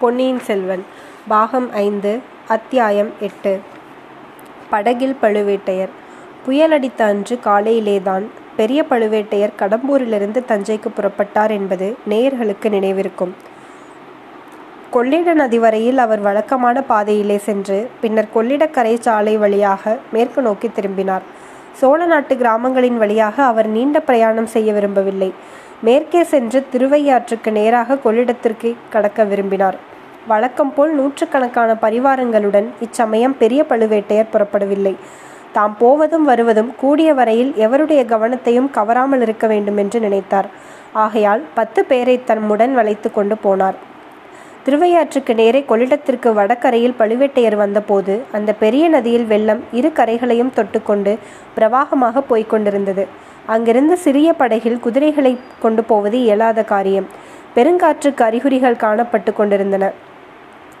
பொன்னியின் செல்வன் பாகம் ஐந்து அத்தியாயம் எட்டு. படகில் பழுவேட்டையர். புயலடித்த அன்று காலையிலேதான் பெரிய பழுவேட்டையர் கடம்பூரிலிருந்து தஞ்சைக்கு புறப்பட்டார் என்பது நேயர்களுக்கு நினைவிருக்கும். கொள்ளிட நதி வரையில் அவர் வழக்கமான பாதையிலே சென்று பின்னர் கொள்ளிடக்கரை சாலை வழியாக மேற்கு நோக்கி திரும்பினார். சோழ நாட்டு கிராமங்களின் வழியாக அவர் நீண்ட பிரயாணம் செய்ய விரும்பவில்லை. மேற்கே சென்று திருவையாற்றுக்கு நேராக கொள்ளிடத்திற்கு கடக்க விரும்பினார். வழக்கம் போல் நூற்றுக்கணக்கான பரிவாரங்களுடன் இச்சமயம் பெரிய பழுவேட்டையர் புறப்படவில்லை. தாம் போவதும் வருவதும் கூடிய வரையில் எவருடைய கவனத்தையும் கவராமல் இருக்க வேண்டும் என்று நினைத்தார். ஆகையால் பத்து பேரை தம்முடன் வளைத்து கொண்டு போனார். திருவையாற்றுக்கு நேரே கொள்ளிடத்திற்கு வடகரையில் பழுவேட்டையர் வந்தபோது அந்த பெரிய நதியில் வெள்ளம் இரு கரைகளையும் தொட்டுக்கொண்டு பிரவாகமாக போய்கொண்டிருந்தது அங்கிருந்த அங்கிருந்து சிறிய படகில் குதிரைகளை கொண்டு போவது இயலாத காரியம். பெருங்காற்றுக்கு அறிகுறிகள் காணப்பட்டு கொண்டிருந்தன.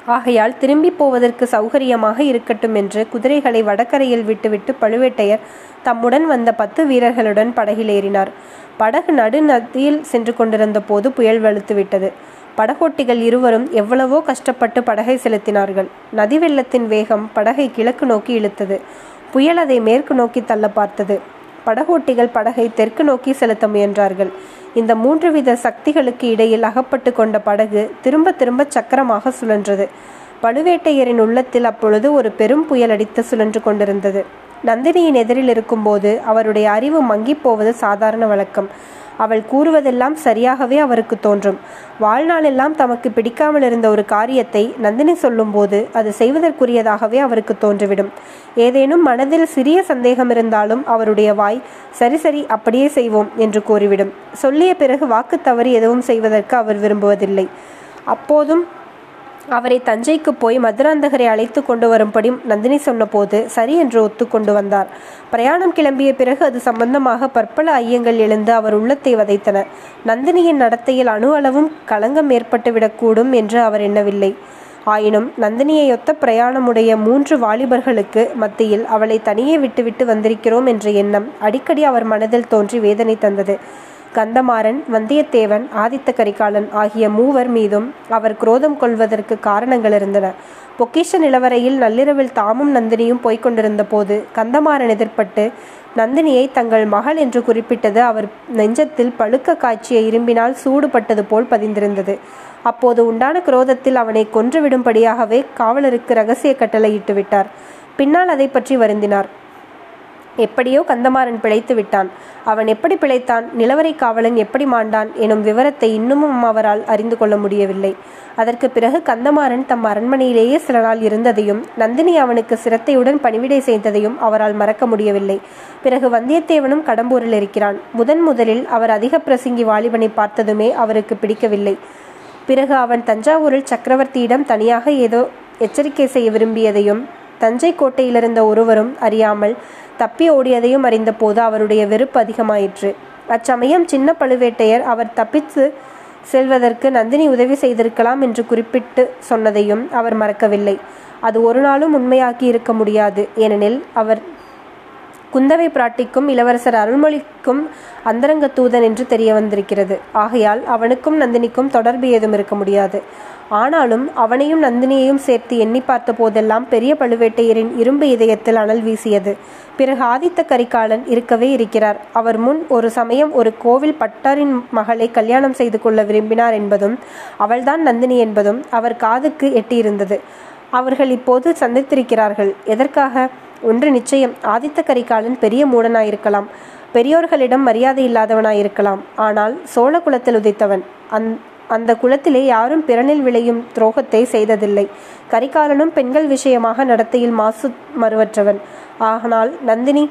ஆகையால் திரும்பி போவதற்கு சௌகரியமாக இருக்கட்டும் என்று குதிரைகளை வடக்கரையில் விட்டுவிட்டு பழுவேட்டையர் தம்முடன் வந்த பத்து வீரர்களுடன் படகில் ஏறினார். படகு நடுநதியில் சென்று கொண்டிருந்த போது புயல் வலுத்துவிட்டது படகோட்டிகள் இருவரும் எவ்வளவோ கஷ்டப்பட்டு படகை செலுத்தினார்கள். நதி வெள்ளத்தின் வேகம் படகை கிழக்கு நோக்கி இழுத்தது. புயல் அதை மேற்கு நோக்கி தள்ள பார்த்தது. படகோட்டிகள் படகை தெற்கு நோக்கி செலுத்த முயன்றார்கள். இந்த மூன்று வித சக்திகளுக்கு இடையில் அகப்பட்டு கொண்ட படகு திரும்ப திரும்ப சக்கரமாக சுழன்றது. பழுவேட்டையரின் உள்ளத்தில் அப்பொழுது ஒரு பெரும் புயல் அடித்து சுழன்று கொண்டிருந்தது. நந்தினியின் எதிரில் இருக்கும்போது அவருடைய அறிவு மங்கிப் போவது சாதாரண வழக்கம். அவள் கூறுவதெல்லாம் சரியாகவே அவருக்கு தோன்றும். வாழ்நாளெல்லாம் தமக்கு பிடிக்காமல் இருந்த ஒரு காரியத்தை நந்தினி சொல்லும்போது அது செய்வதற்குரியதாகவே அவருக்கு தோன்றிவிடும். ஏதேனும் மனதில் சிறிய சந்தேகம் இருந்தாலும் அவருடைய வாய் சரி சரி அப்படியே செய்வோம் என்று கூறிவிடும். சொல்லிய பிறகு வாக்கு தவறு எதுவும் செய்வதற்கு அவர் விரும்புவதில்லை. அப்போதும் அவரை தஞ்சைக்கு போய் மதுராந்தகரை அழைத்து கொண்டு வரும்படி நந்தினி சொன்னபோது சரி என்று ஒத்துக்கொண்டு வந்தார். பிரயாணம் கிளம்பிய பிறகு அது சம்பந்தமாக பற்பல ஐயங்கள் எழுந்து அவர் உள்ளத்தை வதைத்தன. நந்தினியின் நடத்தையில் அணு அளவும் களங்கம் ஏற்பட்டுவிடக்கூடும் என்று அவர் எண்ணவில்லை. ஆயினும் நந்தினியையொத்த பிரயாணமுடைய மூன்று வாலிபர்களுக்கு மத்தியில் அவளை தனியே விட்டுவிட்டு வந்திருக்கிறோம் என்ற எண்ணம் அடிக்கடி அவர் மனதில் தோன்றி வேதனை தந்தது. கந்தமாறன் வந்தியத்தேவன் ஆதித்த கரிகாலன் ஆகிய மூவர் மீதும் அவர் குரோதம் கொள்வதற்கு காரணங்கள் இருந்தன. பொக்கிஷ நிலவரையில் நள்ளிரவில் தாமும் நந்தினியும் போய்க் கொண்டிருந்த போது கந்தமாறன் எதிர்பட்டு நந்தினியை தங்கள் மகள் என்று குறிப்பிட்டது அவர் நெஞ்சத்தில் பழுக்க காய்ச்சிய இரும்பினால் சூடுபட்டது போல் பதிந்திருந்தது. அப்போது உண்டான குரோதத்தில் அவனை கொன்றுவிடும்படியாகவே காவலருக்கு ரகசிய கட்டளையிட்டு விட்டார் பின்னால் அதை பற்றி வருந்தினார். எப்படியோ கந்தமாறன் பிழைத்து விட்டான். அவன் எப்படி பிழைத்தான்? நிலவரை காவலன் எப்படி மாண்டான்? எனும் விவரத்தை இன்னமும் அவரால் அறிந்து கொள்ள முடியவில்லை. அதற்கு பிறகு கந்தமாறன் தம் அரண்மனையிலேயே சில நாள் இருந்ததையும் நந்தினி அவனுக்கு சிரத்தையுடன் பணிவிடை செய்ததையும் அவரால் மறக்க முடியவில்லை. பிறகு வந்தியத்தேவனும் கடம்பூரில் இருக்கிறான். முதன் முதலில் அவர் அதிக பிரசங்கி வாலிபனை பார்த்ததுமே அவருக்கு பிடிக்கவில்லை. பிறகு அவன் தஞ்சாவூரில் சக்கரவர்த்தியிடம் தனியாக ஏதோ எச்சரிக்கை செய்ய விரும்பியதையும் தஞ்சை கோட்டையிலிருந்த ஒருவரும் அறியாமல் தப்பி ஓடியதையும் அறிந்தபோது அவருடைய வெறுப்பு அதிகமாயிற்று. அச்சமயம் சின்ன பழுவேட்டையர் அவர் தப்பித்து செல்வதற்கு நந்தினி உதவி செய்திருக்கலாம் என்று குறிப்பிட்டு சொன்னதையும் அவர் மறக்கவில்லை. அது ஒரு நாளும் உண்மையாக்கி இருக்க முடியாது. ஏனெனில் அவர் குந்தவை பிராட்டிக்கும் இளவரசர் அருள்மொழிக்கும் அந்தரங்க தூதன் என்று தெரிய வந்திருக்கிறது. ஆகையால் அவனுக்கும் நந்தினிக்கும் தொடர்பு ஏதும் இருக்க முடியாது. ஆனாலும் அவனையும் நந்தினியையும் சேர்த்து எண்ணி பார்த்த போதெல்லாம் பெரிய பழுவேட்டையரின் இரும்பு இதயத்தில் அனல் வீசியது. பிறகு ஆதித்த கரிகாலன் இருக்கவே இருக்கிறார். அவர் முன் ஒரு சமயம் ஒரு கோவில் பட்டாரின் மகளை கல்யாணம் செய்து கொள்ள விரும்பினார் என்பதும் அவள்தான் நந்தினி என்பதும் அவர் காதுக்கு எட்டியிருந்தது. அவர்கள் இப்போது சந்தித்திருக்கிறார்கள். எதற்காக? ஒன்று நிச்சயம் ஆதித்த கரிகாலன் பெரிய மூடனாயிருக்கலாம். பெரியோர்களிடம் மரியாதை இல்லாதவனாயிருக்கலாம். ஆனால் சோழ குலத்தில் உதித்தவன். அந் அந்த குலத்திலே யாரும் பிறனில் விளையும் துரோகத்தை செய்ததில்லை. கரிகாலனும் பெண்கள் விஷயமாக நடத்தையில் மாசு மறுவற்றவன். ஆனால் நந்தினி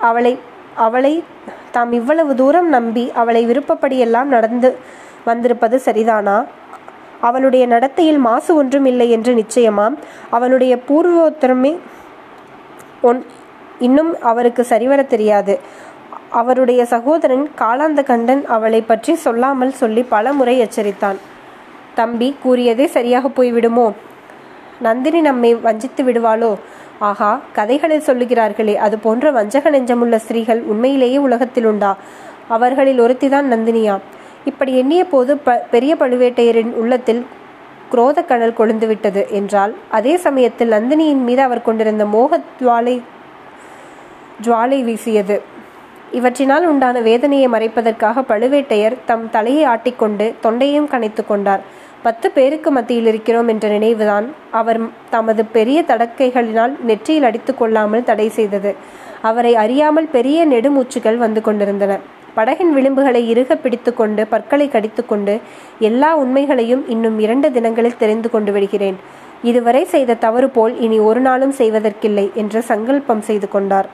அவளை அவளை தாம் இவ்வளவு தூரம் நம்பி அவளை விருப்பப்படியெல்லாம் நடந்து வந்திருப்பது சரிதானா? அவளுடைய நடத்தையில் மாசு ஒன்றும் இல்லை என்று நிச்சயமாம் அவனுடைய பூர்வோத்தரமே ஒன் இன்னும் அவருக்கு சரிவர தெரியாது. அவருடைய சகோதரன் காலாந்த கண்டன் அவளை பற்றி சொல்லாமல் சொல்லி பல முறை எச்சரித்தான். தம்பி கூறியதே சரியாக போய்விடுமோ? நந்தினி நம்மை வஞ்சித்து விடுவாளோ? ஆகா கதைகளில் சொல்லுகிறார்களே அது போன்ற வஞ்சக நெஞ்சமுள்ள ஸ்திரீகள் உண்மையிலேயே உலகத்தில் உண்டா? அவர்களில் ஒருத்திதான் நந்தினியா. இப்படி எண்ணிய போது ப பெரிய பழுவேட்டையரின் உள்ளத்தில் குரோத கடல் கொழுந்துவிட்டது என்றால் அதே சமயத்தில் நந்தினியின் மீது அவர் கொண்டிருந்த மோக ஜுவாலை ஜுவாலை வீசியது. இவற்றினால் உண்டான வேதனையை மறைப்பதற்காக பழுவேட்டையர் தம் தலையை ஆட்டிக்கொண்டு தொண்டையும் கனைத்து கொண்டார். பத்து பேருக்கு மத்தியில் இருக்கிறோம் என்ற நினைவுதான் அவர் தமது பெரிய தடக்கைகளினால் நெற்றியில் அடித்து கொள்ளாமல் தடை செய்தது. அவரை அறியாமல் பெரிய நெடுமூச்சுகள் வந்து கொண்டிருந்தன. படகின் விளிம்புகளை இறுக பிடித்துக்கொண்டு பற்களை கடித்துக்கொண்டு எல்லா உண்மைகளையும் இன்னும் இரண்டு தினங்களில் தெரிந்து கொண்டு விடுகிறேன். இதுவரை செய்த தவறு போல் இனி ஒரு நாளும் செய்வதற்கில்லை என்று சங்கல்பம் செய்து கொண்டார்.